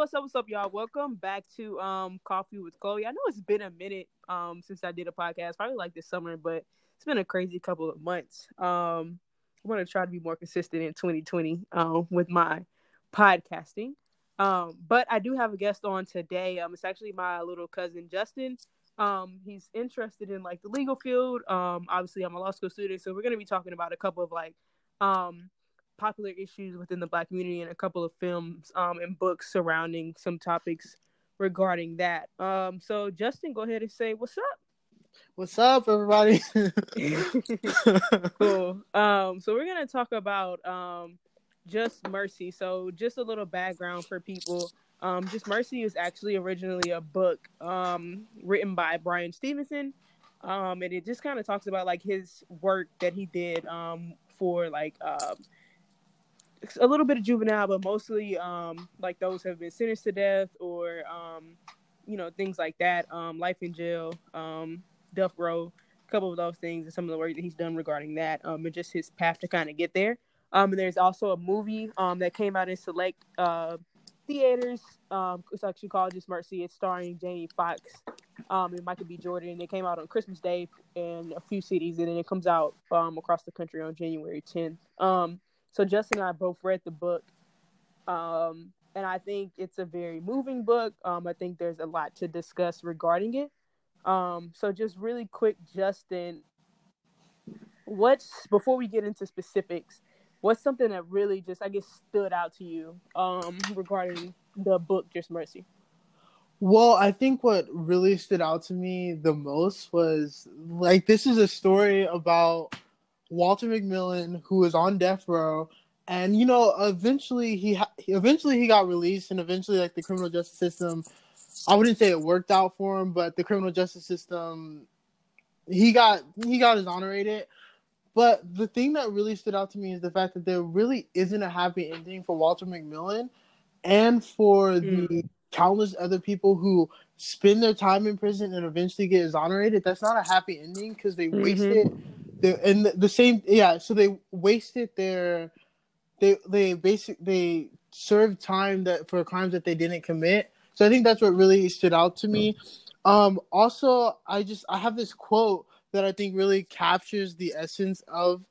what's up, what's up, y'all? Welcome back to um Coffee with Chloe. I know it's been a minute um since I did a podcast, probably like this summer, but it's been a crazy couple of months. Um, I want to try to be more consistent in 2020 um with my podcasting. Um, but I do have a guest on today. Um, it's actually my little cousin Justin. Um, he's interested in like the legal field. Um, obviously I'm a law school student, so we're gonna be talking about a couple of like um popular issues within the black community and a couple of films um, and books surrounding some topics regarding that. Um, so Justin, go ahead and say what's up. What's up, everybody? cool. Um, so we're gonna talk about um, Just Mercy. So just a little background for people. Um, Just Mercy is actually originally a book um, written by Bryan Stevenson. Um, and it just kind of talks about like his work that he did um, for like uh, a little bit of juvenile, but mostly um, like those have been sentenced to death or um, you know things like that. Um, life in jail, um, death row, a couple of those things, and some of the work that he's done regarding that, um, and just his path to kind of get there. Um, and there's also a movie um that came out in select uh theaters. Um, it's actually called Just Mercy. It's starring Jamie Foxx um, and Michael B. Jordan. It came out on Christmas Day in a few cities, and then it comes out um, across the country on January 10th. Um, so Justin and I both read the book, um, and I think it's a very moving book. Um, I think there's a lot to discuss regarding it. Um, so just really quick, Justin, what's before we get into specifics, what's something that really just I guess stood out to you um, regarding the book Just Mercy? Well, I think what really stood out to me the most was like this is a story about Walter McMillian, who was on death row, and you know, eventually he ha- eventually he got released, and eventually like the criminal justice system, I wouldn't say it worked out for him, but the criminal justice system, he got he got exonerated. But the thing that really stood out to me is the fact that there really isn't a happy ending for Walter McMillian and for mm. the countless other people who spend their time in prison and eventually get exonerated. That's not a happy ending because they mm-hmm. wasted the and the, the same yeah so they wasted their they they basic they served time that for crimes that they didn't commit. So i think that's what really stood out to me. Um also i just i have this quote that i think really captures the essence of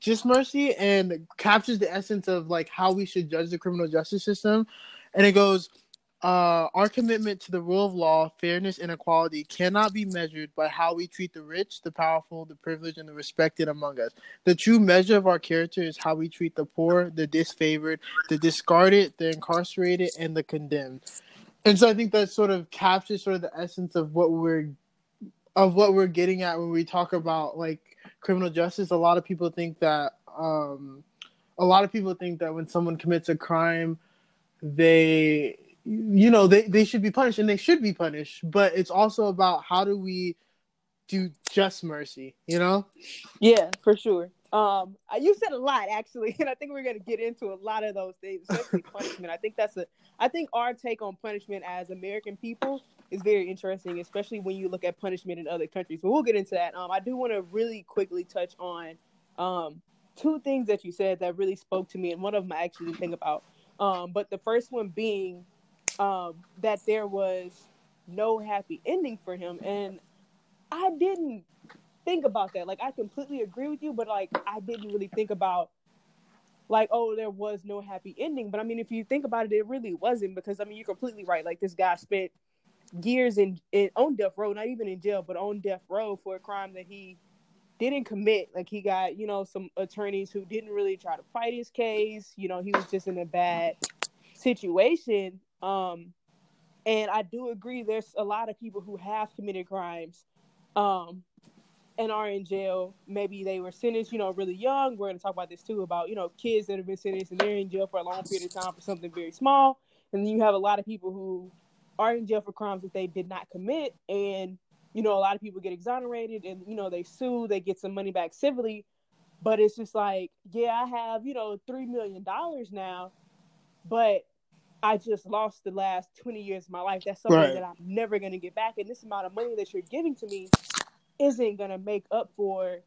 just mercy and captures the essence of like how we should judge the criminal justice system. And it goes uh, our commitment to the rule of law, fairness, and equality cannot be measured by how we treat the rich, the powerful, the privileged, and the respected among us. The true measure of our character is how we treat the poor, the disfavored, the discarded, the incarcerated, and the condemned. And so I think that sort of captures sort of the essence of what we're of what we're getting at when we talk about like criminal justice. A lot of people think that um, a lot of people think that when someone commits a crime, they you know they, they should be punished and they should be punished but it's also about how do we do just mercy you know? Yeah for sure. Um you said a lot actually and i think we're going to get into a lot of those things especially punishment. I think that's a i think our take on punishment as american people is very interesting especially when you look at punishment in other countries. But we'll get into that. Um i do want to really quickly touch on um two things that you said that really spoke to me and one of them i actually think about. Um but the first one being um, that there was no happy ending for him, and I didn't think about that. Like I completely agree with you, but like I didn't really think about like oh there was no happy ending. But I mean if you think about it, it really wasn't because I mean you're completely right. Like this guy spent years in, in on death row, not even in jail, but on death row for a crime that he didn't commit. Like he got, you know, some attorneys who didn't really try to fight his case. You know, he was just in a bad situation. Um, and I do agree there's a lot of people who have committed crimes um, and are in jail. Maybe they were sentenced, you know, really young. We're going to talk about this too about, you know, kids that have been sentenced and they're in jail for a long period of time for something very small. And then you have a lot of people who are in jail for crimes that they did not commit. And, you know, a lot of people get exonerated and, you know, they sue, they get some money back civilly. But it's just like, yeah, I have, you know, $3 million now, but I just lost the last 20 years of my life. That's something right. that I'm never going to get back. And this amount of money that you're giving to me isn't going to make up for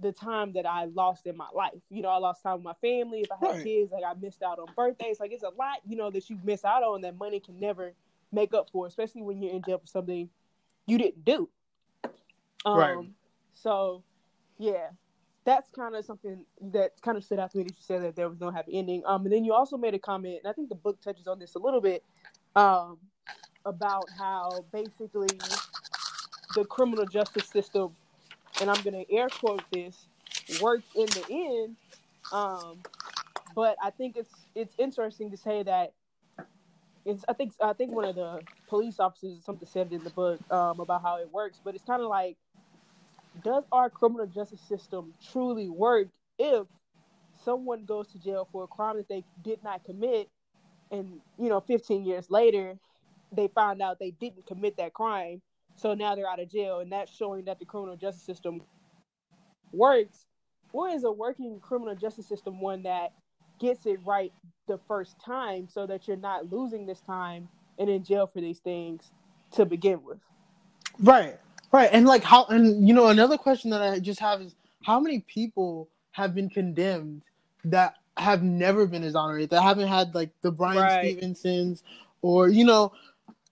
the time that I lost in my life. You know, I lost time with my family. If I had Right. kids, like I missed out on birthdays. Like it's a lot, you know, that you miss out on that money can never make up for, especially when you're in jail for something you didn't do. Um, Right. So, yeah, that's kind of something that kind of stood out to me that you said that there was no happy ending. Um, and then you also made a comment, and I think the book touches on this a little bit, um, about how basically the criminal justice system, and I'm going to air quote this, worked in the end. Um, but I think it's it's interesting to say that it's I think I think one of the police officers something said in the book um, about how it works, but it's kind of like, does our criminal justice system truly work if someone goes to jail for a crime that they did not commit, and you know, 15 years later, they found out they didn't commit that crime, so now they're out of jail, and that's showing that the criminal justice system works, or is a working criminal justice system one that gets it right the first time so that you're not losing this time and in jail for these things to begin with. Right, right, and like how, and you know, another question that I just have is how many people have been condemned that have never been exonerated, that haven't had like the Bryan Right. Stevensons, or you know,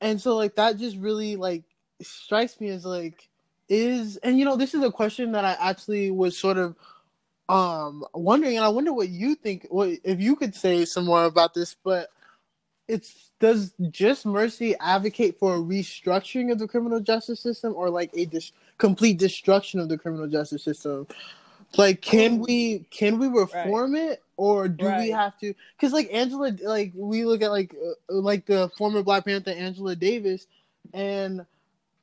and so like that just really like strikes me as like is, and you know, this is a question that I actually was sort of um wondering, and I wonder what you think, what if you could say some more about this, but it's does just mercy advocate for a restructuring of the criminal justice system or like a dis- complete destruction of the criminal justice system like can we can we reform it or do we have to because like angela like we look at like uh, like the former black panther angela davis and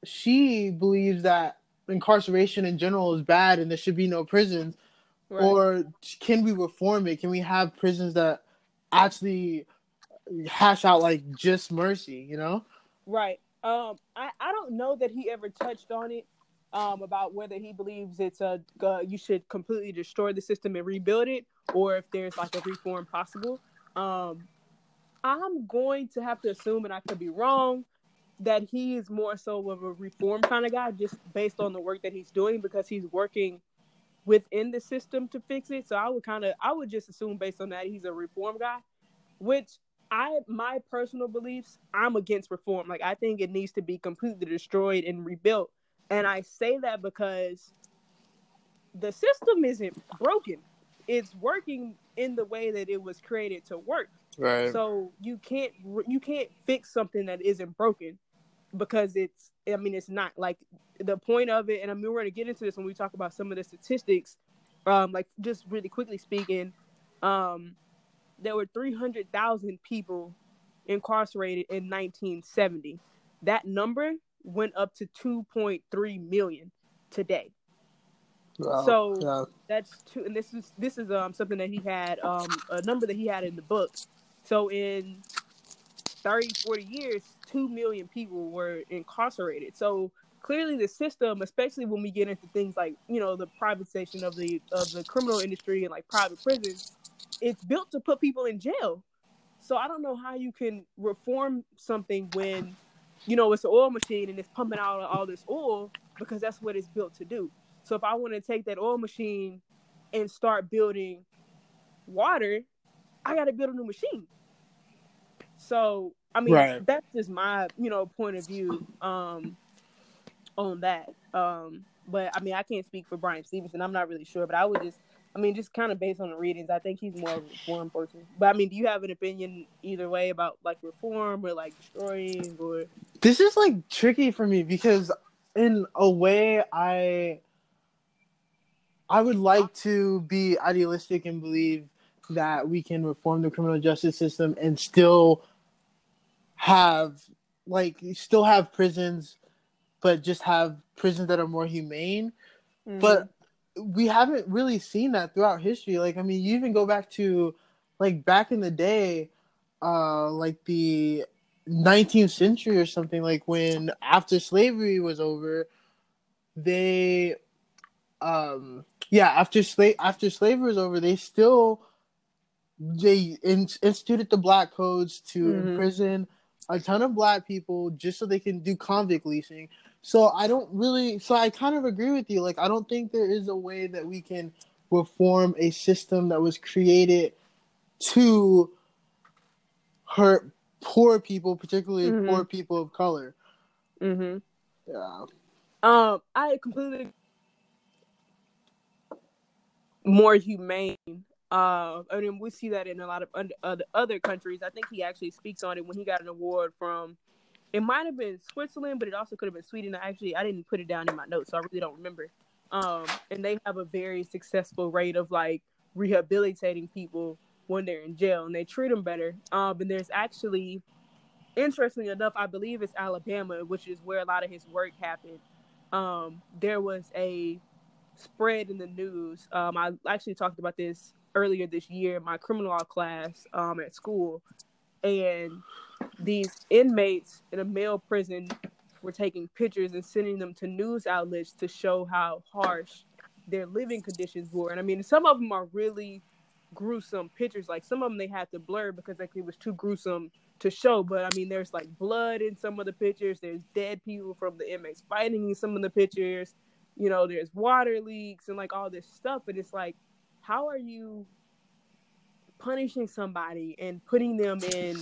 she believes that incarceration in general is bad and there should be no prisons Right. or can we reform it? Can we have prisons that actually hash out like just mercy? You know? Right. Um, I, I don't know that he ever touched on it um, about whether he believes it's a uh, you should completely destroy the system and rebuild it, or if there's like a reform possible. Um, I'm going to have to assume, and I could be wrong, that he is more so of a reform kind of guy, just based on the work that he's doing, because he's working within the system to fix it. So I would kind of, I would just assume based on that he's a reform guy, which I my personal beliefs, I'm against reform. Like I think it needs to be completely destroyed and rebuilt. And I say that because the system isn't broken. It's working in the way that it was created to work. Right. So you can't you can't fix something that isn't broken because it's I mean it's not like the point of it and I mean we're going to get into this when we talk about some of the statistics um like just really quickly speaking um there were 300,000 people incarcerated in 1970 that number went up to 2.3 million today. So- yeah. that's two and this is this is um something that he had um a number that he had in the book. So in 30 40 years 2 million people were incarcerated. So clearly the system especially when we get into things like you know the privatization of the of the criminal industry and like private prisons it's built to put people in jail so i don't know how you can reform something when you know it's an oil machine and it's pumping out all this oil because that's what it's built to do so if I want to take that oil machine and start building water, I got to build a new machine. So I mean, Right. that's just my you know point of view um, on that. Um, but I mean, I can't speak for Bryan Stevenson. I'm not really sure, but I would just. I mean, just kind of based on the readings, I think he's more of a reform person. But I mean, do you have an opinion either way about like reform or like destroying or? This is like tricky for me because in a way I I would like to be idealistic and believe that we can reform the criminal justice system and still have like still have prisons but just have prisons that are more humane mm-hmm. but we haven't really seen that throughout history like i mean you even go back to like back in the day uh like the 19th century or something like when after slavery was over they um yeah after slave after slavery was over they still they in- instituted the black codes to Mhm. imprison a ton of black people just so they can do convict leasing So I don't really. So I kind of agree with you. Like I don't think there is a way that we can reform a system that was created to hurt poor people, particularly mm-hmm. poor people of color. Mm-hmm. Yeah. Um, I completely more humane. Uh, I mean, we see that in a lot of under, other, other countries. I think he actually speaks on it when he got an award from. It might have been Switzerland, but it also could have been Sweden. Actually I didn't put it down in my notes, so I really don't remember. Um, and they have a very successful rate of like rehabilitating people when they're in jail, and they treat them better. Um, and there's actually, interestingly enough, I believe it's Alabama, which is where a lot of his work happened. Um, there was a spread in the news. Um, I actually talked about this earlier this year in my criminal law class um, at school, and these inmates in a male prison were taking pictures and sending them to news outlets to show how harsh their living conditions were. And I mean, some of them are really gruesome pictures. Like some of them they had to blur because like it was too gruesome to show. But I mean, there's like blood in some of the pictures. There's dead people from the inmates fighting in some of the pictures. You know, there's water leaks and like all this stuff. And it's like, how are you punishing somebody and putting them in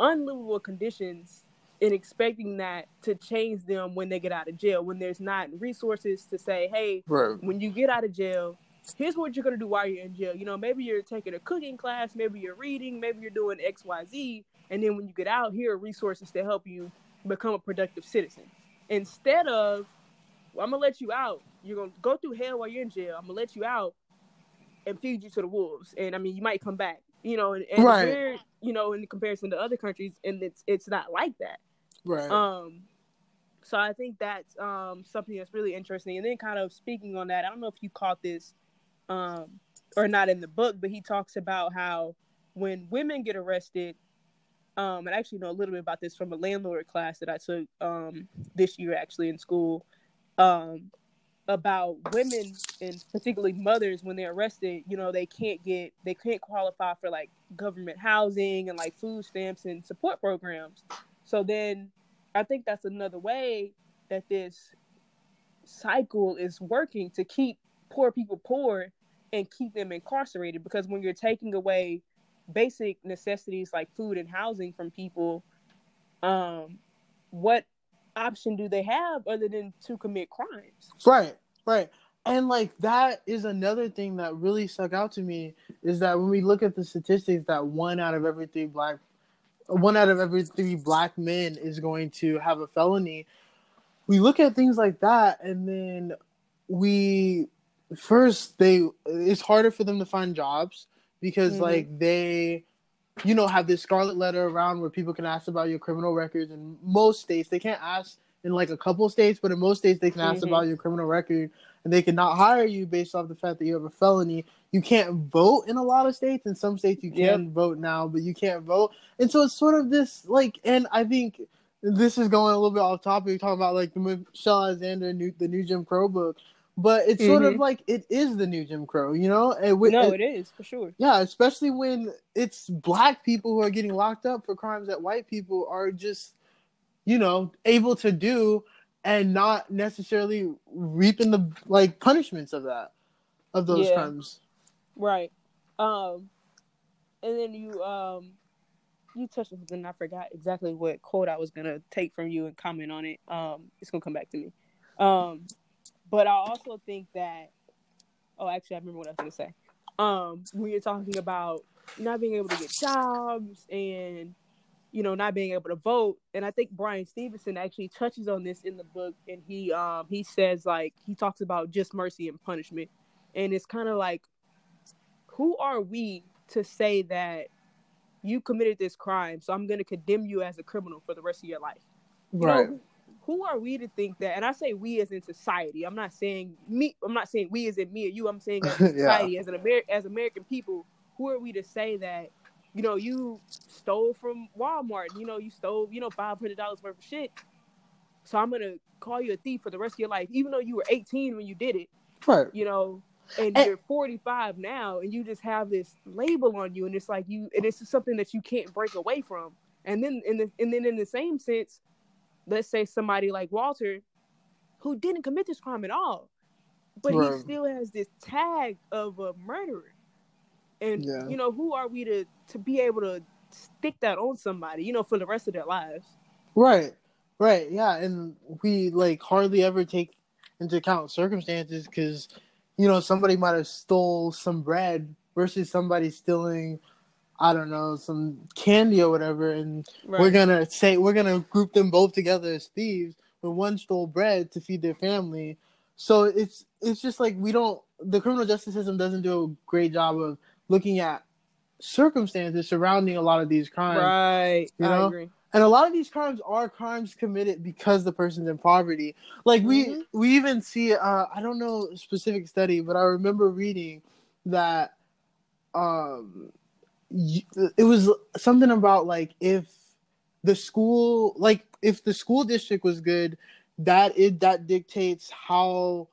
unlivable conditions and expecting that to change them when they get out of jail. When there's not resources to say hey right. when you get out of jail here's what you're going to do while you're in jail. You know maybe you're taking a cooking class maybe you're reading maybe you're doing xyz and then when you get out here are resources to help you become a productive citizen. Instead of well, i'm going to let you out. You're going to go through hell while you're in jail. I'm going to let you out and feed you to the wolves. And i mean you might come back you know and, and right. you know in comparison to other countries and it's it's not like that Right. Um, so I think that's um something that's really interesting. And then kind of speaking on that, I don't know if you caught this, um, or not in the book, but he talks about how when women get arrested, um, and I actually know a little bit about this from a landlord class that I took um this year actually in school, um, about women and particularly mothers when they're arrested, you know, they can't get they can't qualify for like government housing and like food stamps and support programs. So then I think that's another way that this cycle is working to keep poor people poor and keep them incarcerated because when you're taking away basic necessities like food and housing from people um what option do they have other than to commit crimes right right and like that is another thing that really stuck out to me is that when we look at the statistics that one out of every three black one out of every three black men is going to have a felony. We look at things like that, and then we first they it's harder for them to find jobs because mm-hmm. like they you know have this scarlet letter around where people can ask about your criminal records in most states they can't ask in like a couple states but in most states they can ask mm-hmm. about your criminal record and they cannot hire you based off the fact that you have a felony you can't vote in a lot of states. In some states, you can yep. vote now, but you can't vote. And so it's sort of this like, and I think this is going a little bit off topic, You're talking about like the Michelle Alexander, new, the new Jim Crow book. But it's mm-hmm. sort of mm-hmm. like it is the new Jim Crow, you know? And with, no, it is for sure. Yeah, especially when it's black people who are getting locked up for crimes that white people are just, you know, able to do and not necessarily reaping the like punishments of that of those yeah. crimes. Right. Um, and then you um, you touched on something. I forgot exactly what quote I was gonna take from you and comment on it. Um, it's gonna come back to me. Um, but I also think that. Oh, actually, I remember what I was gonna say. Um, when you're talking about not being able to get jobs and you know not being able to vote, and I think Bryan Stevenson actually touches on this in the book, and he um he says like he talks about just mercy and punishment, and it's kind of like who are we to say that you committed this crime, so I'm going to condemn you as a criminal for the rest of your life? You right. Know, who are we to think that? And I say we as in society. I'm not saying me. I'm not saying we as in me or you. I'm saying as society, yeah. as an American, as American people. Who are we to say that? You know, you stole from Walmart. You know, you stole. You know, five hundred dollars worth of shit. So I'm gonna call you a thief for the rest of your life, even though you were 18 when you did it. Right. You know, and, and, you're 45 now and you just have this label on you and it's like you and it's something that you can't break away from and then in the and then in the same sense let's say somebody like Walter, who didn't commit this crime at all, but right. he still has this tag of a murderer. And yeah. you know, who are we to to be able to stick that on somebody, you know, for the rest of their lives? Right. Right. Yeah, and we like hardly ever take into account circumstances because you know somebody might have stole some bread versus somebody stealing I don't know, some candy or whatever, and right. we're gonna say we're gonna group them both together as thieves when one stole bread to feed their family. So it's it's just like we don't the criminal justice system doesn't do a great job of looking at circumstances surrounding a lot of these crimes. Right. You know? I agree. And a lot of these crimes are crimes committed because the person's in poverty. Like mm-hmm. we we even see uh I don't know specific study, but I remember reading that um it was something about like if the school like if the school district was good that it that dictates how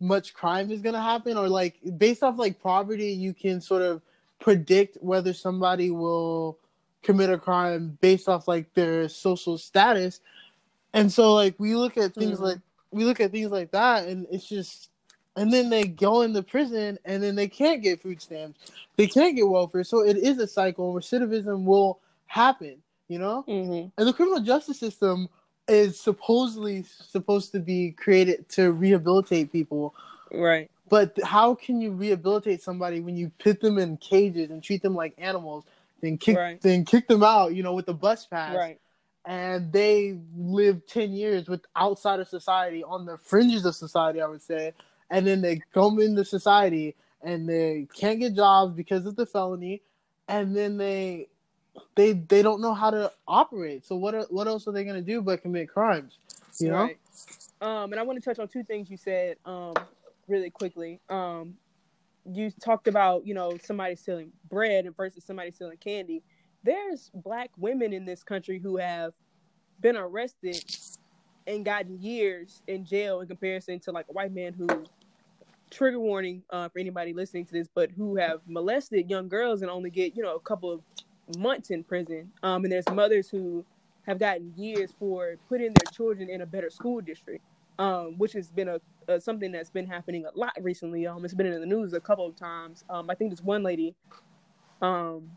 much crime is going to happen or like based off like poverty you can sort of predict whether somebody will commit a crime based off like their social status and so like we look at things mm-hmm. like we look at things like that and it's just and then they go into prison and then they can't get food stamps. They can't get welfare. So it is a cycle recidivism will happen you know? Mm-hmm. and the criminal justice system is supposedly supposed to be created to rehabilitate people. Right. But how can you rehabilitate somebody when you put them in cages and treat them like animals then kick right. then kick them out you know with the bus pass? Right. And they live 10 years with outside of society on the fringes of society i would say and then they come into society and they can't get jobs because of the felony, and then they they they don't know how to operate. So what are, what else are they going to do but commit crimes? You know. Right. Um, and I want to touch on two things you said um, really quickly. Um, you talked about you know somebody stealing bread versus somebody stealing candy. There's black women in this country who have been arrested and gotten years in jail in comparison to like a white man who trigger warning uh, for anybody listening to this, but who have molested young girls and only get you know a couple of months in prison. Um, and there's mothers who have gotten years for putting their children in a better school district, um, which has been a, a, something that's been happening a lot recently. Um, it's been in the news a couple of times. Um, I think this one lady, um,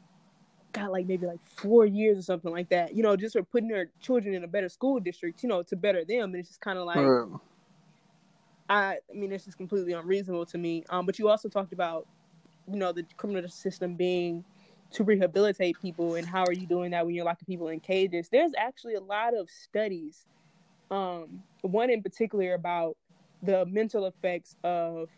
got like maybe like four years or something like that. You know, just for putting their children in a better school district. You know, to better them. And it's just kind of like. I, I mean, this is completely unreasonable to me. Um, but you also talked about, you know, the criminal system being to rehabilitate people, and how are you doing that when you're locking people in cages? There's actually a lot of studies, um, one in particular about the mental effects of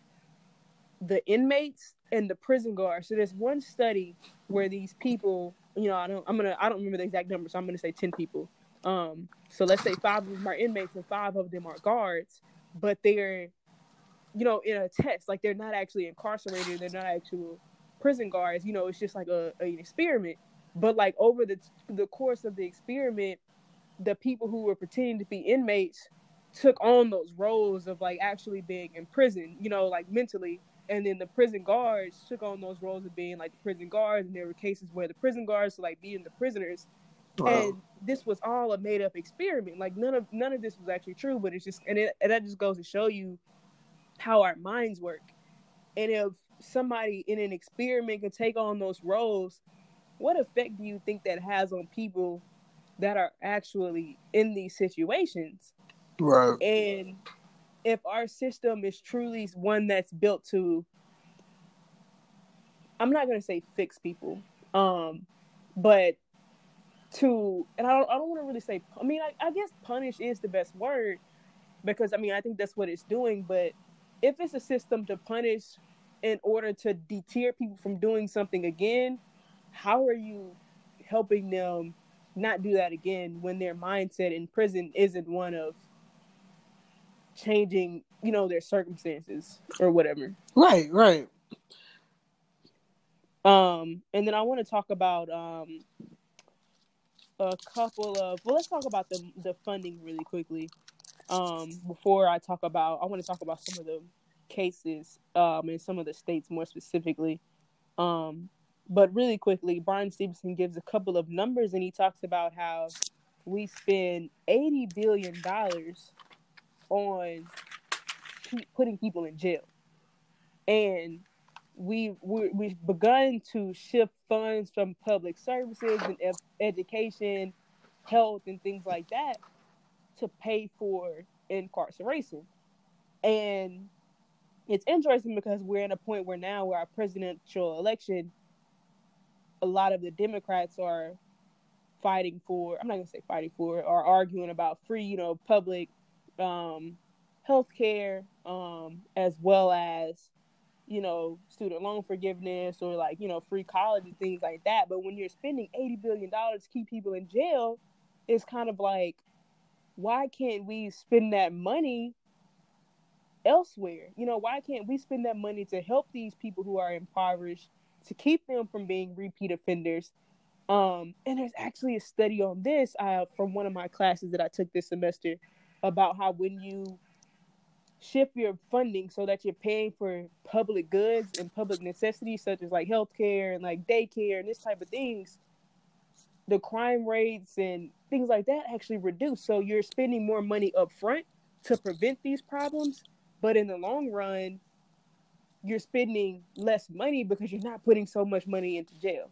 the inmates and the prison guards. So there's one study where these people, you know, I don't, I'm gonna, I don't remember the exact number, so I'm gonna say ten people. Um, so let's say five of them are inmates and five of them are guards but they're you know in a test. Like they're not actually incarcerated. They're not actual prison guards. You know it's just like a, an experiment. But like over the the course of the experiment the people who were pretending to be inmates took on those roles of like actually being in prison you know like mentally. And then the prison guards took on those roles of being like the prison guards. And there were cases where the prison guards were like being the prisoners Wow. And this was all a made up experiment. Like none of none of this was actually true, but it's just and, it, and that just goes to show you how our minds work. And if somebody in an experiment can take on those roles, what effect do you think that has on people that are actually in these situations? Right. And if our system is truly one that's built to I'm not going to say fix people, um, but to and I don't I don't want to really say I mean I, I guess punish is the best word because I mean I think that's what it's doing but if it's a system to punish in order to deter people from doing something again how are you helping them not do that again when their mindset in prison isn't one of changing you know their circumstances or whatever? Right right. Um and then i want to talk about um a couple of well let's talk about the the funding really quickly. Um before i talk about i want to talk about some of the cases um in some of the states more specifically. Um but really quickly bryan Stevenson gives a couple of numbers and he talks about how we spend eighty billion dollars on putting people in jail, and we we we've begun to shift funds from public services and ed- education, health, and things like that to pay for incarceration, and it's interesting because we're in a point where now where our presidential election a lot of the democrats are fighting for i'm not to say fighting for or arguing about free you know public um health care um as well as you know student loan forgiveness or like you know free college and things like that but when you're spending 80 billion dollars to keep people in jail it's kind of like why can't we spend that money elsewhere. You know, why can't we spend that money to help these people who are impoverished, to keep them from being repeat offenders? Um, and there's actually a study on this uh, from one of my classes that I took this semester about how when you shift your funding so that you're paying for public goods and public necessities such as like healthcare and like daycare and this type of things, the crime rates and things like that actually reduce. So you're spending more money up front to prevent these problems but in the long run, you're spending less money because you're not putting so much money into jail.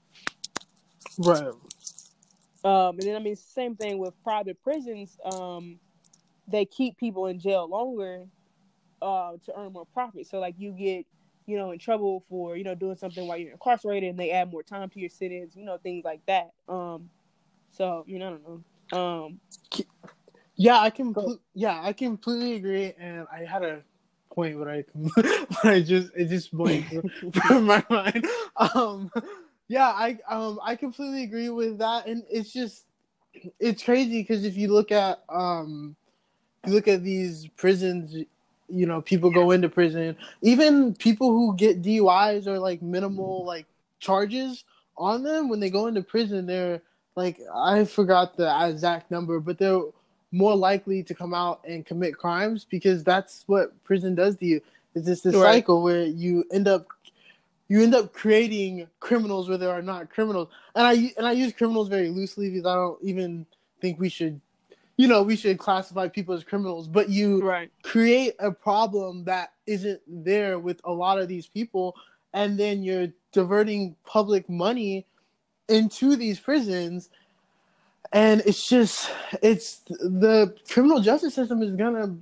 Right. Um, and then I mean, same thing with private prisons. Um, they keep people in jail longer uh, to earn more profit. So like you get, you know, in trouble for you know doing something while you're incarcerated, and they add more time to your sentence. You know, things like that. Um, so you know, I don't know. Um, yeah, I can. Yeah, I completely agree, and I had a point, but I but I just it just went from my mind. Um, yeah, I um I completely agree with that, and it's just it's crazy because if you look at um you look at these prisons you know people go into prison even people who get duis or like minimal like charges on them when they go into prison they're like i forgot the exact number but they're more likely to come out and commit crimes because that's what prison does to you. It's just this right. cycle where you end up you end up creating criminals where there are not criminals. And I and I use criminals very loosely because I don't even think we should you know, we should classify people as criminals, but you right. create a problem that isn't there with a lot of these people and then you're diverting public money into these prisons and it's just it's the criminal justice system is gonna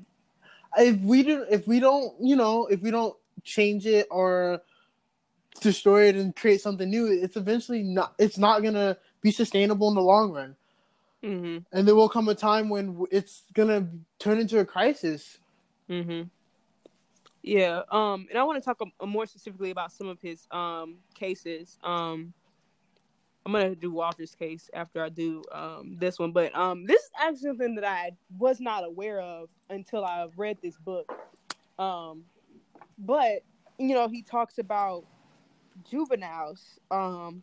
if we do if we don't you know if we don't change it or destroy it and create something new it's eventually not it's not gonna be sustainable in the long run mm-hmm. and there will come a time when it's gonna turn into a crisis mm-hmm. yeah um and i want to talk a, a more specifically about some of his um cases um I'm gonna do Walter's case after I do um, this one, but um, this is actually something that I was not aware of until I read this book. Um, but you know, he talks about juveniles, um,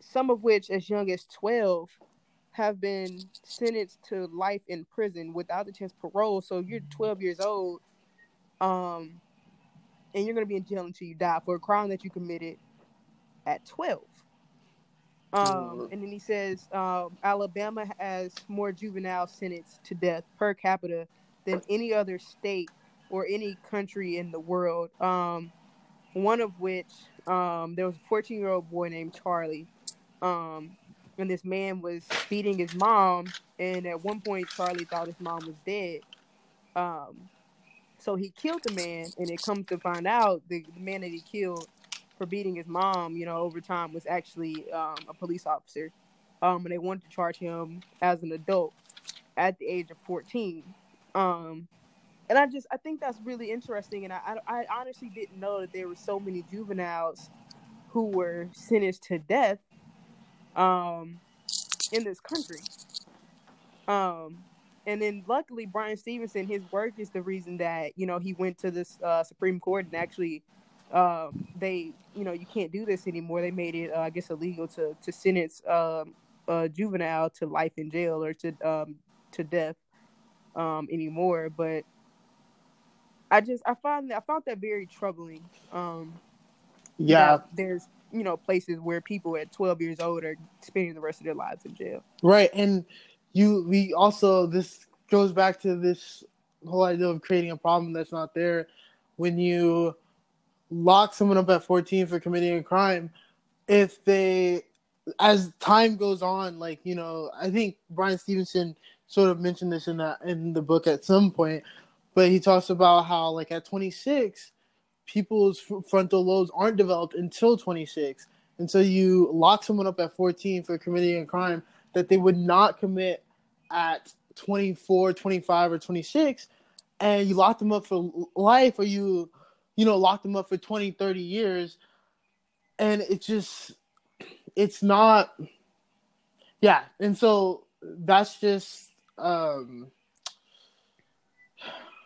some of which as young as 12 have been sentenced to life in prison without the chance parole. So you're 12 years old, um, and you're gonna be in jail until you die for a crime that you committed at 12. Um, and then he says um, Alabama has more juvenile sentenced to death per capita than any other state or any country in the world. Um, one of which um, there was a 14 year old boy named Charlie. Um, and this man was beating his mom. And at one point, Charlie thought his mom was dead. Um, so he killed the man. And it comes to find out the, the man that he killed for beating his mom, you know, over time was actually um, a police officer. Um, and they wanted to charge him as an adult at the age of 14. Um, and I just, I think that's really interesting. And I, I, I honestly didn't know that there were so many juveniles who were sentenced to death um, in this country. Um, and then luckily Bryan Stevenson, his work is the reason that you know he went to this uh, Supreme Court and actually um, they, you know, you can't do this anymore. They made it, uh, I guess, illegal to to sentence um, a juvenile to life in jail or to um, to death um, anymore. But I just I find that I found that very troubling. Um, yeah, there's you know places where people at 12 years old are spending the rest of their lives in jail. Right, and you we also this goes back to this whole idea of creating a problem that's not there when you lock someone up at 14 for committing a crime if they as time goes on like you know i think bryan stevenson sort of mentioned this in that in the book at some point but he talks about how like at 26 people's frontal lobes aren't developed until 26 and so you lock someone up at 14 for committing a crime that they would not commit at 24 25 or 26 and you lock them up for life or you you know lock them up for 20 30 years. And it just it's not yeah. And so that's just um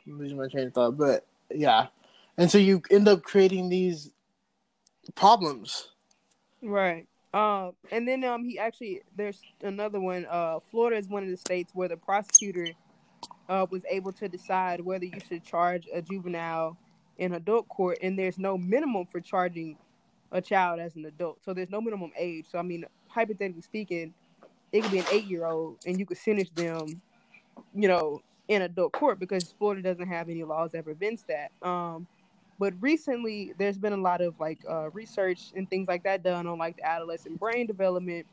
I'm losing my train of thought but yeah and so you end up creating these problems right um and then um he actually there's another one uh florida is one of the states where the prosecutor uh was able to decide whether you should charge a juvenile in adult court and there's no minimum for charging a child as an adult. So there's no minimum age. So I mean, hypothetically speaking, it could be an eight year old and you could sentence them, you know, in adult court because Florida doesn't have any laws that prevents that. Um, but recently there's been a lot of like uh, research and things like that done on like the adolescent brain development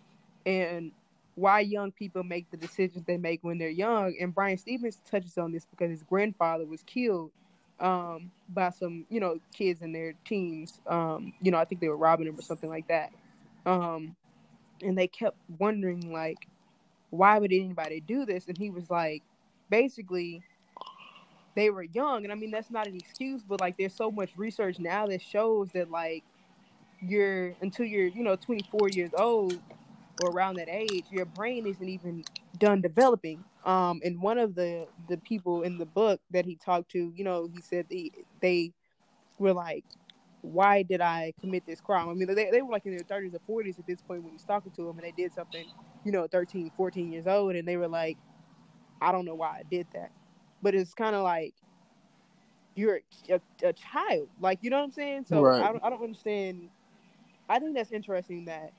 and why young people make the decisions they make when they're young. And Bryan Stevens touches on this because his grandfather was killed um, by some, you know, kids in their teens. Um, you know, I think they were robbing him or something like that. Um, and they kept wondering, like, why would anybody do this? And he was like, basically, they were young. And I mean, that's not an excuse, but like, there's so much research now that shows that, like, you're until you're, you know, 24 years old or around that age, your brain isn't even done developing. Um, and one of the the people in the book that he talked to, you know, he said they they were like, "Why did I commit this crime?" I mean, they they were like in their thirties or forties at this point when he's talking to them, and they did something, you know, 13, 14 years old, and they were like, "I don't know why I did that," but it's kind of like you're a, a, child, like you know what I'm saying. So right. I don't, I don't understand. I think that's interesting that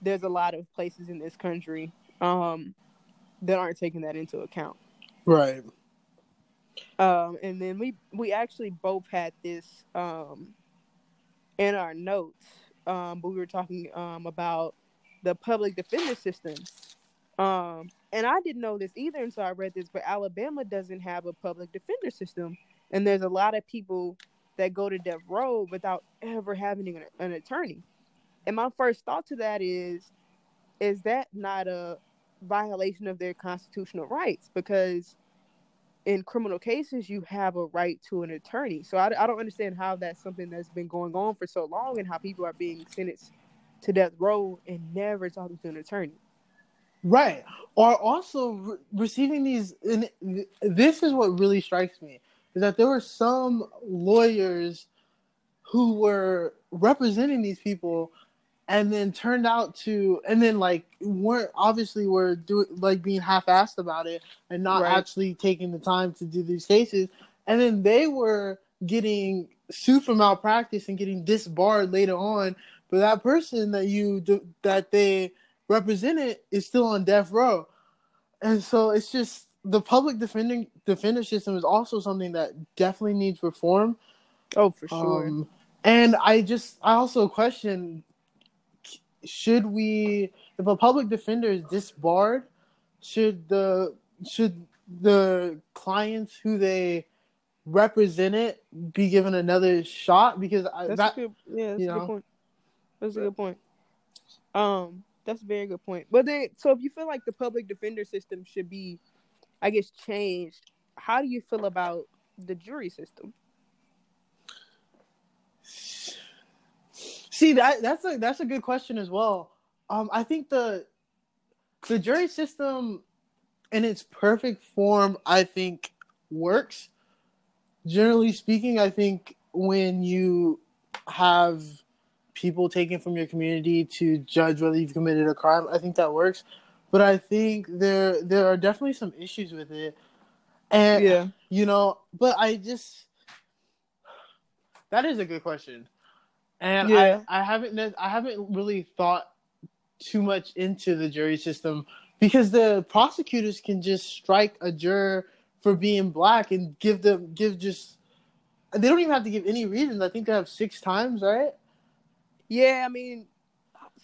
there's a lot of places in this country um, that aren't taking that into account. Right. Um, and then we we actually both had this um, in our notes, um, but we were talking um, about the public defender system. Um, and I didn't know this either until I read this, but Alabama doesn't have a public defender system, and there's a lot of people that go to death row without ever having an, an attorney. And my first thought to that is, is that not a violation of their constitutional rights? Because in criminal cases, you have a right to an attorney. So I, I don't understand how that's something that's been going on for so long and how people are being sentenced to death row and never talking to an attorney. Right. Or also re- receiving these. And this is what really strikes me is that there were some lawyers who were representing these people and then turned out to and then like weren't obviously were doing like being half-assed about it and not right. actually taking the time to do these cases and then they were getting sued for malpractice and getting disbarred later on but that person that you do, that they represented is still on death row. And so it's just the public defending defender system is also something that definitely needs reform. Oh for sure. Um, and i just i also question should we if a public defender is disbarred should the should the clients who they represented be given another shot? Because that's that, a good, yeah that's a know. good point. That's a good point. Um that's a very good point but then so if you feel like the public defender system should be i guess changed how do you feel about the jury system See that that's a that's a good question as well. Um, I think the the jury system in its perfect form, I think works. Generally speaking, I think when you have people taken from your community to judge whether you've committed a crime, I think that works. But I think there there are definitely some issues with it. And yeah. you know, but I just that is a good question and yeah. I, I haven't I haven't really thought too much into the jury system because the prosecutors can just strike a juror for being black and give them give just they don't even have to give any reasons. I think they have six times, right? Yeah, I mean,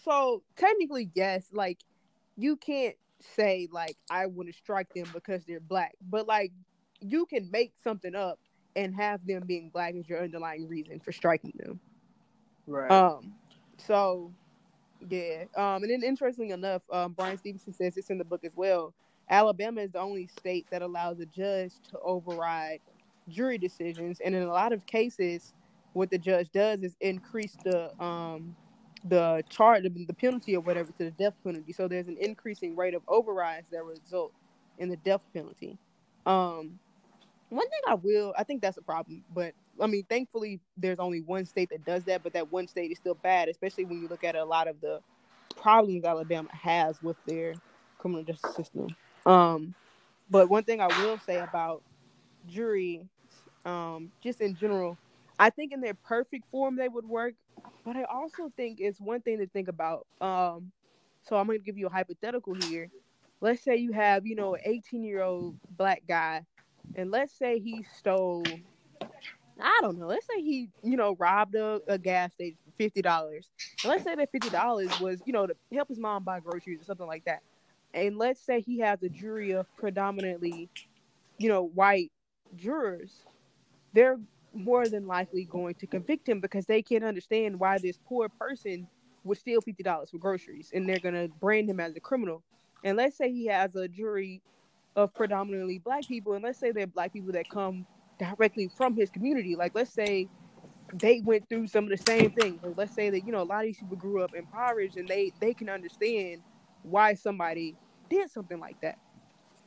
so technically, yes. Like, you can't say like I want to strike them because they're black, but like you can make something up and have them being black as your underlying reason for striking them. Right. Um. So, yeah. Um. And then, interestingly enough, um, Bryan Stevenson says it's in the book as well. Alabama is the only state that allows a judge to override jury decisions, and in a lot of cases, what the judge does is increase the um the charge, the, penalty or whatever to the death penalty. So there's an increasing rate of overrides that result in the death penalty. Um, one thing I will, I think that's a problem, but I mean, thankfully, there's only one state that does that, but that one state is still bad, especially when you look at a lot of the problems Alabama has with their criminal justice system. Um, but one thing I will say about jury, um, just in general, I think in their perfect form they would work, but I also think it's one thing to think about. Um, so I'm going to give you a hypothetical here. Let's say you have, you know, an 18 year old black guy, and let's say he stole, I don't know, let's say he, you know, robbed a, a gas station for fifty dollars. And let's say that fifty dollars was, you know, to help his mom buy groceries or something like that. And let's say he has a jury of predominantly, you know, white jurors. They're more than likely going to convict him because they can't understand why this poor person would steal fifty dollars for groceries, and they're gonna brand him as a criminal. And let's say he has a jury of predominantly black people, and let's say they're black people that come directly from his community. Like let's say they went through some of the same things. Like, let's say that you know a lot of these people grew up impoverished, and they they can understand why somebody did something like that.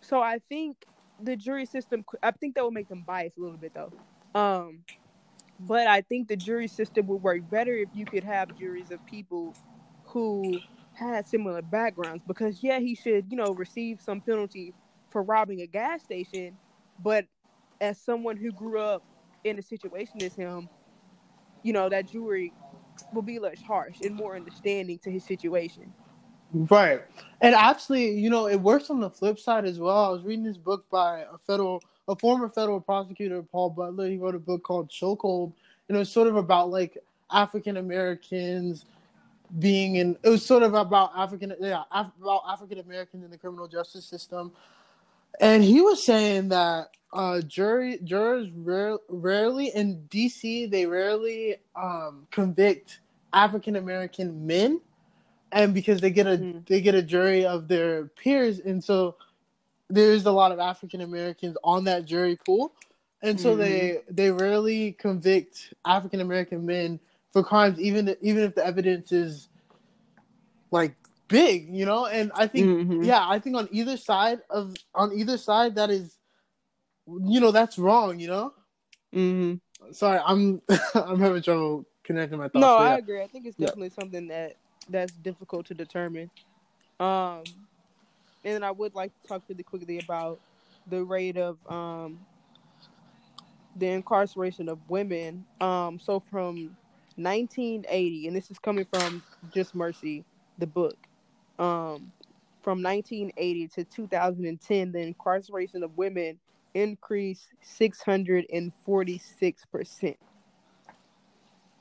So I think the jury system, I think that would make them biased a little bit though. Um, but I think the jury system would work better if you could have juries of people who had similar backgrounds. Because yeah, he should, you know, receive some penalty for robbing a gas station, but as someone who grew up in a situation as him, you know, that jury will be less harsh and more understanding to his situation. Right. And actually, you know, it works on the flip side as well. I was reading this book by a federal a former federal prosecutor, Paul Butler. He wrote a book called Chokehold, and it was sort of about like African Americans being in. It was sort of about African, yeah, Af- about African Americans in the criminal justice system. And he was saying that uh, jury jurors rare, rarely in DC they rarely um, convict African American men, and because they get a mm-hmm. they get a jury of their peers, and so there's a lot of African Americans on that jury pool, and so mm-hmm. they they rarely convict African American men for crimes, even even if the evidence is like big, you know. And I think, mm-hmm. yeah, I think on either side of on either side that is, you know, that's wrong, you know. Mm-hmm. Sorry, I'm I'm having trouble connecting my thoughts. No, I agree. I think it's definitely yeah. something that that's difficult to determine. Um, and then I would like to talk really quickly about the rate of um, the incarceration of women. Um, so from 1980, and this is coming from Just Mercy, the book. Um, from 1980 to 2010, the incarceration of women increased 646 percent.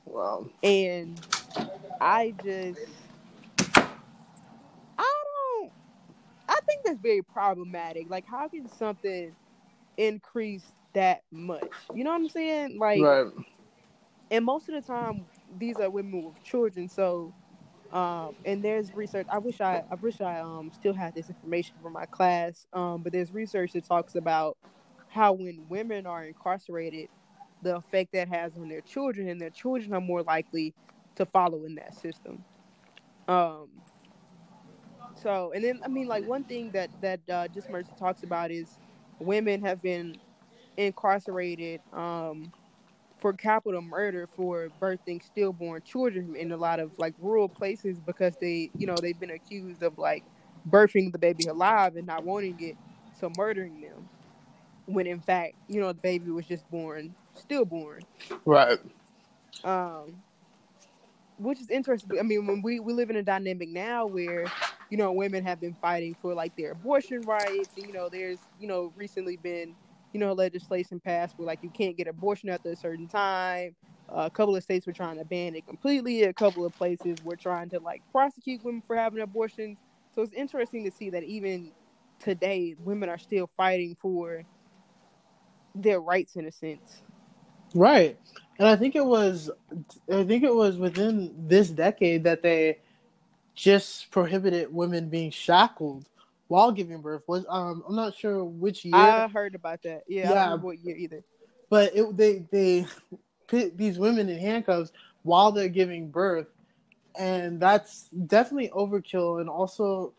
Wow. And I just think that's very problematic. Like, how can something increase that much? You know what I'm saying? Like, right. and most of the time, these are women with children. So, um, and there's research. I wish I, I wish I um still had this information from my class. Um, but there's research that talks about how when women are incarcerated, the effect that has on their children, and their children are more likely to follow in that system. Um, so, and then I mean, like one thing that that uh, Just Mercy talks about is women have been incarcerated um, for capital murder for birthing stillborn children in a lot of like rural places because they, you know, they've been accused of like birthing the baby alive and not wanting it, so murdering them. When in fact, you know, the baby was just born stillborn. Right. Um, which is interesting. I mean, when we we live in a dynamic now where you know, women have been fighting for like their abortion rights. You know, there's, you know, recently been, you know, legislation passed where like you can't get abortion after a certain time. Uh, a couple of states were trying to ban it completely. A couple of places were trying to like prosecute women for having abortions. So it's interesting to see that even today, women are still fighting for their rights in a sense. Right. And I think it was I think it was within this decade that they just prohibited women being shackled while giving birth. Was um I'm not sure which year. I heard about that. Yeah, yeah. I don't what year either. But it, they they put these women in handcuffs while they're giving birth, and that's definitely overkill. And also,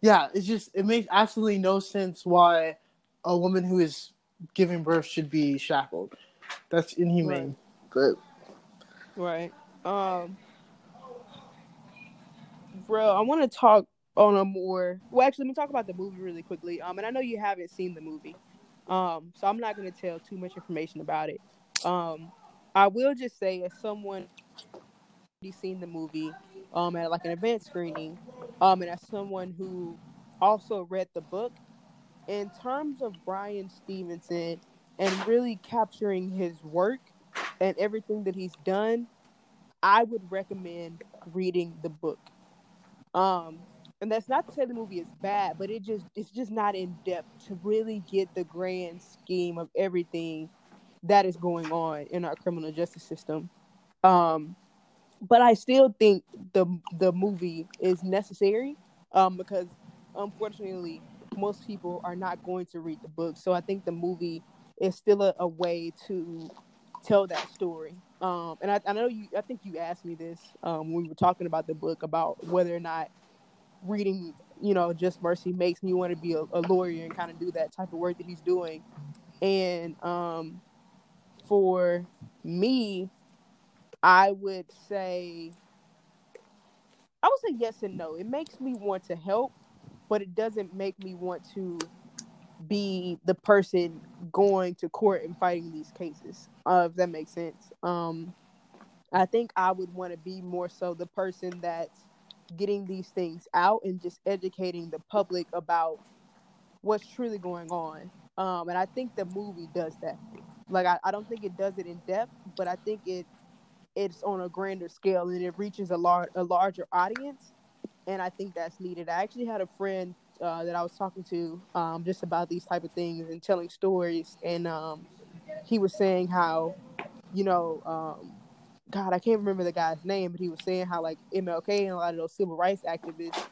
yeah, it's just it makes absolutely no sense why a woman who is giving birth should be shackled. That's inhumane. Right. But right. Um bro, I want to talk on a more well actually let me talk about the movie really quickly. Um and I know you haven't seen the movie. Um so I'm not going to tell too much information about it. Um I will just say as someone already seen the movie um at like an event screening um and as someone who also read the book in terms of Bryan Stevenson and really capturing his work and everything that he's done, I would recommend reading the book. Um, and that's not to say the movie is bad, but it just it's just not in depth to really get the grand scheme of everything that is going on in our criminal justice system. Um, but I still think the the movie is necessary um, because unfortunately most people are not going to read the book. So I think the movie is still a, a way to tell that story. Um, and I, I, know you. I think you asked me this um, when we were talking about the book about whether or not reading, you know, Just Mercy makes me want to be a, a lawyer and kind of do that type of work that he's doing. And um, for me, I would say, I would say yes and no. It makes me want to help, but it doesn't make me want to be the person going to court and fighting these cases. Uh, if that makes sense. Um, I think I would want to be more so the person that's getting these things out and just educating the public about what's truly going on. Um, and I think the movie does that. Like I, I don't think it does it in depth, but I think it it's on a grander scale and it reaches a large a larger audience. And I think that's needed. I actually had a friend uh, that I was talking to um, just about these type of things and telling stories, and um, he was saying how, you know, um, God, I can't remember the guy's name, but he was saying how like MLK and a lot of those civil rights activists,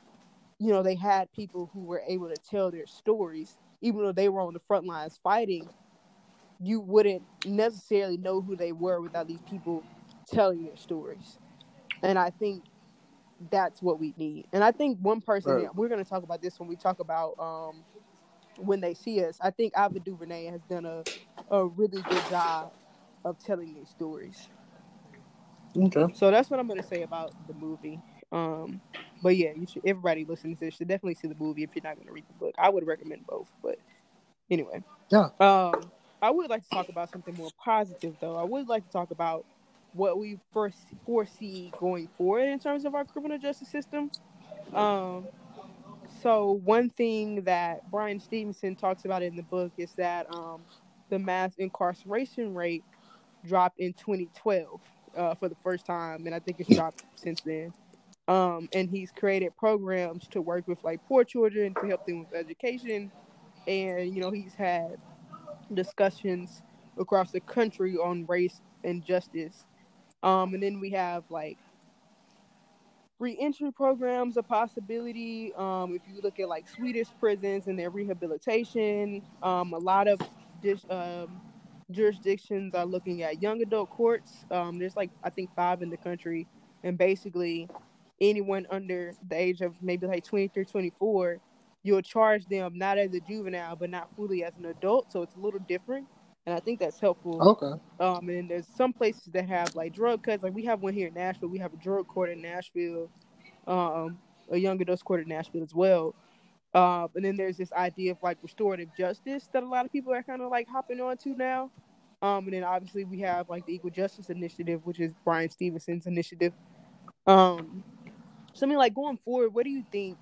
you know, they had people who were able to tell their stories, even though they were on the front lines fighting. You wouldn't necessarily know who they were without these people telling their stories, and I think that's what we need. And I think one person right. we're going to talk about this when we talk about um, when they see us. I think Ava DuVernay has done a a really good job of telling these stories. Okay. So that's what I'm going to say about the movie. Um, but yeah, you should. Everybody listening to this should definitely see the movie if you're not going to read the book. I would recommend both, but anyway. Yeah. Um, I would like to talk about something more positive, though. I would like to talk about what we first foresee going forward in terms of our criminal justice system. Um, so one thing that Bryan Stevenson talks about in the book is that um, the mass incarceration rate dropped in 2012 uh, for the first time, and I think it's dropped since then. Um, and he's created programs to work with like poor children to help them with education, and you know he's had discussions across the country on race and justice um, and then we have like reentry programs a possibility. Um, if you look at like Swedish prisons and their rehabilitation, um, a lot of dis- um, jurisdictions are looking at young adult courts. Um, there's like I think five in the country, and basically anyone under the age of maybe like 23, 24, you'll charge them not as a juvenile, but not fully as an adult. So it's a little different and I think that's helpful. Okay. Um, and there's some places that have like drug cuts. Like we have one here in Nashville. We have a drug court in Nashville, um, a young adult court in Nashville as well. Um, and then there's this idea of like restorative justice that a lot of people are kind of like hopping on to now. Um, and then obviously we have like the Equal Justice Initiative, which is Bryan Stevenson's initiative. Um, something like going forward, what do you think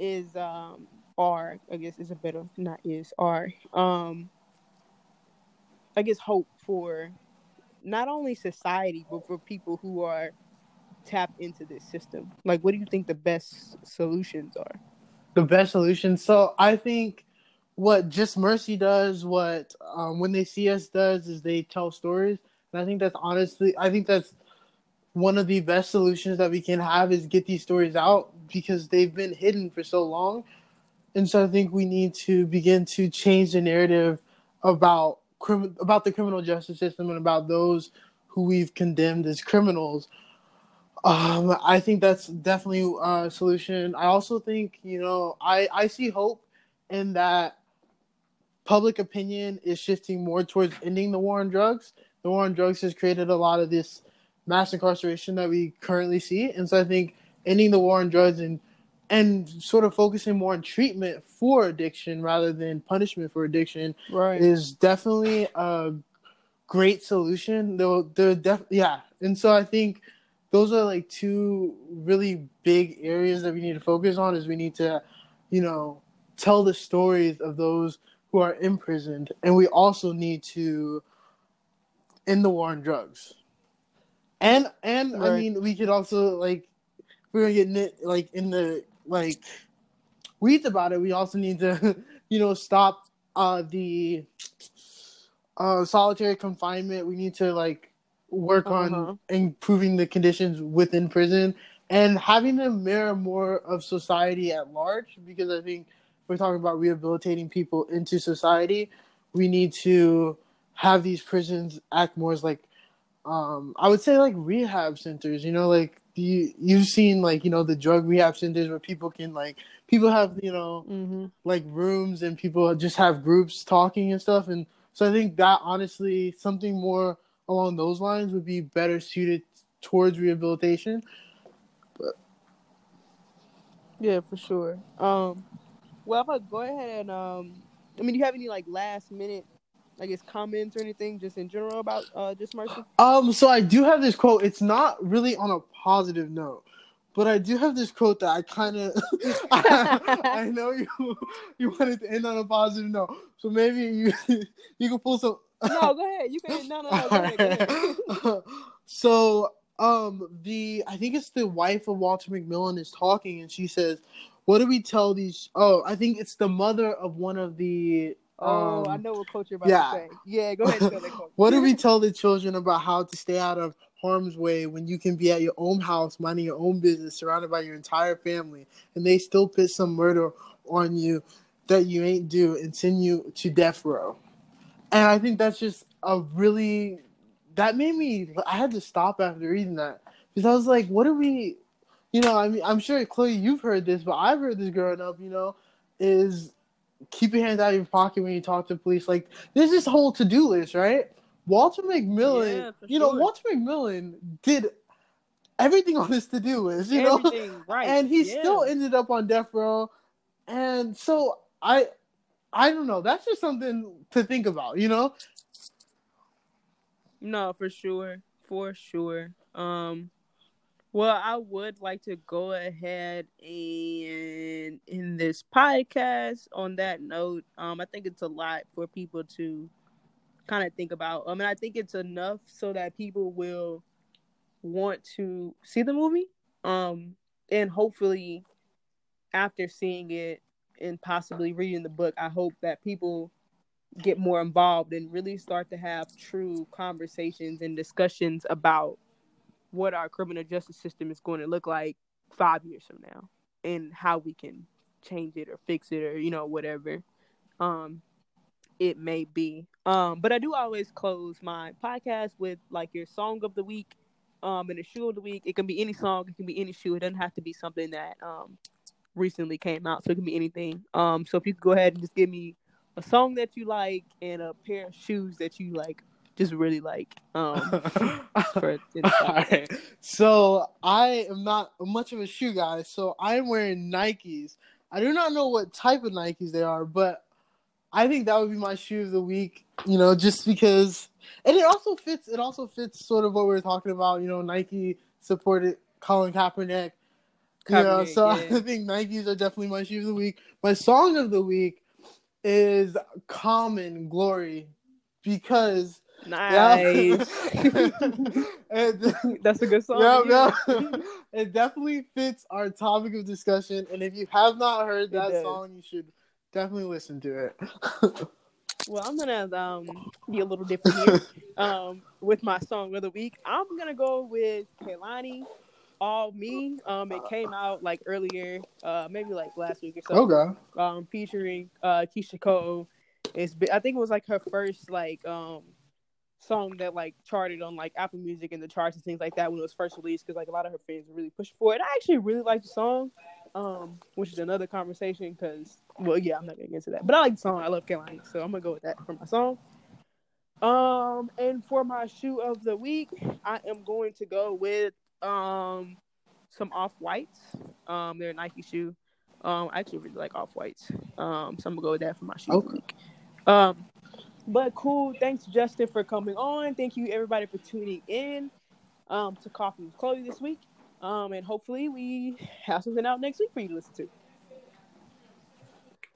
is um are I guess is a better not is are um I guess hope for not only society but for people who are tapped into this system. Like, what do you think the best solutions are? The best solutions. So I think what Just Mercy does, what um, When They See Us does, is they tell stories, and I think that's honestly, I think that's one of the best solutions that we can have is get these stories out because they've been hidden for so long. And so I think we need to begin to change the narrative about crim- about the criminal justice system and about those who we've condemned as criminals. Um, I think that's definitely a solution. I also think, you know, I, I see hope in that public opinion is shifting more towards ending the war on drugs. The war on drugs has created a lot of this mass incarceration that we currently see. And so I think ending the war on drugs and and sort of focusing more on treatment for addiction rather than punishment for addiction Right. is definitely a great solution. Though the def yeah, and so I think those are like two really big areas that we need to focus on. Is we need to, you know, tell the stories of those who are imprisoned, and we also need to end the war on drugs. And and I mean, we could also like we're gonna get nit like in the like weeds about it. We also need to, you know, stop uh the uh solitary confinement. We need to like work Uh-huh. on improving the conditions within prison and having them mirror more of society at large because I think we're talking about rehabilitating people into society, we need to have these prisons act more as like um I would say like rehab centers, you know, like you you've seen like, you know, the drug rehab centers where people can like people have, you know, Mm-hmm. like rooms and people just have groups talking and stuff and so I think that honestly something more along those lines would be better suited towards rehabilitation. Yeah, for sure. Um, well, if I go ahead and um, I mean, do you have any like last minute, I guess, comments or anything just in general about uh, just mercy? Um, so I do have this quote. It's not really on a positive note, but I do have this quote that I kind of. I know you you wanted to end on a positive note, so maybe you you can pull some. No, go ahead. You can. No, no, no. Go ahead. Go ahead. so um the I think it's the wife of Walter McMillian is talking and she says, What do we tell these oh, I think it's the mother of one of the Oh, um, I know what coach you're about yeah. to say. Yeah, go ahead and tell that coach. What do we tell the children about how to stay out of harm's way when you can be at your own house, minding your own business, surrounded by your entire family, and they still put some murder on you that you ain't do and send you to death row? And I think that's just a really that made me. I had to stop after reading that because I was like, "What are we?" You know, I mean, I'm sure Chloe, you've heard this, but I've heard this growing up. You know, is keep your hands out of your pocket when you talk to police. Like there's this whole to do list, right? Walter McMillian, Yeah, you know. Walter McMillian did everything on this to do list, you know, right. and he yeah. still ended up on death row. And so I, I don't know. That's just something to think about, you know. No, for sure, for sure. Um, well, I would like to go ahead and in this podcast. On that note, um, I think it's a lot for people to kind of think about. I mean, I think it's enough so that people will want to see the movie. Um, and hopefully, after seeing it and possibly reading the book, I hope that people get more involved and really start to have true conversations and discussions about what our criminal justice system is going to look like five years from now and how we can change it or fix it or you know whatever um it may be. Um but i do always close my podcast with like your song of the week um and the shoe of the week. It can be any song it can be any shoe. It doesn't have to be something that um recently came out so it can be anything. Um so if you could go ahead and just give me a song that you like and a pair of shoes that you like just really like um for. So I am not much of a shoe guy, so I'm wearing Nikes. I do not know what type of Nikes they are, but I think that would be my shoe of the week. You know, just because, and it also fits. It also fits sort of what we were talking about. You know, Nike supported Colin Kaepernick, yeah, so yeah. I think Nikes are definitely my shoe of the week. My song of the week is Common Glory because nice. Yeah, That's a good song. Yeah, yeah. it definitely fits our topic of discussion. And if you have not heard that song, you should definitely listen to it. well, I'm gonna um, be a little different here um, with my song of the week. I'm gonna go with Kehlani all me. Um, it came out like earlier, uh, maybe like last week or so. Okay. Um, featuring uh Keyshia Cole. It's I think it was like her first like um song that like charted on like Apple Music and the charts and things like that when it was first released because like a lot of her fans really pushed for it. I actually really like the song, um, which is another conversation because well yeah I'm not gonna get into that, but I like the song. I love Carolina, so I'm gonna go with that for my song. Um, and for my shoe of the week, I am going to go with um some off whites. Um, they're a Nike shoe. Um, I actually really like off whites. Um, so I'm gonna go with that for my shoe. Okay. Um, but cool. Thanks, Justin, for coming on. Thank you, everybody, for tuning in um, to Coffee with Chloe this week. Um, and hopefully we have something out next week for you to listen to.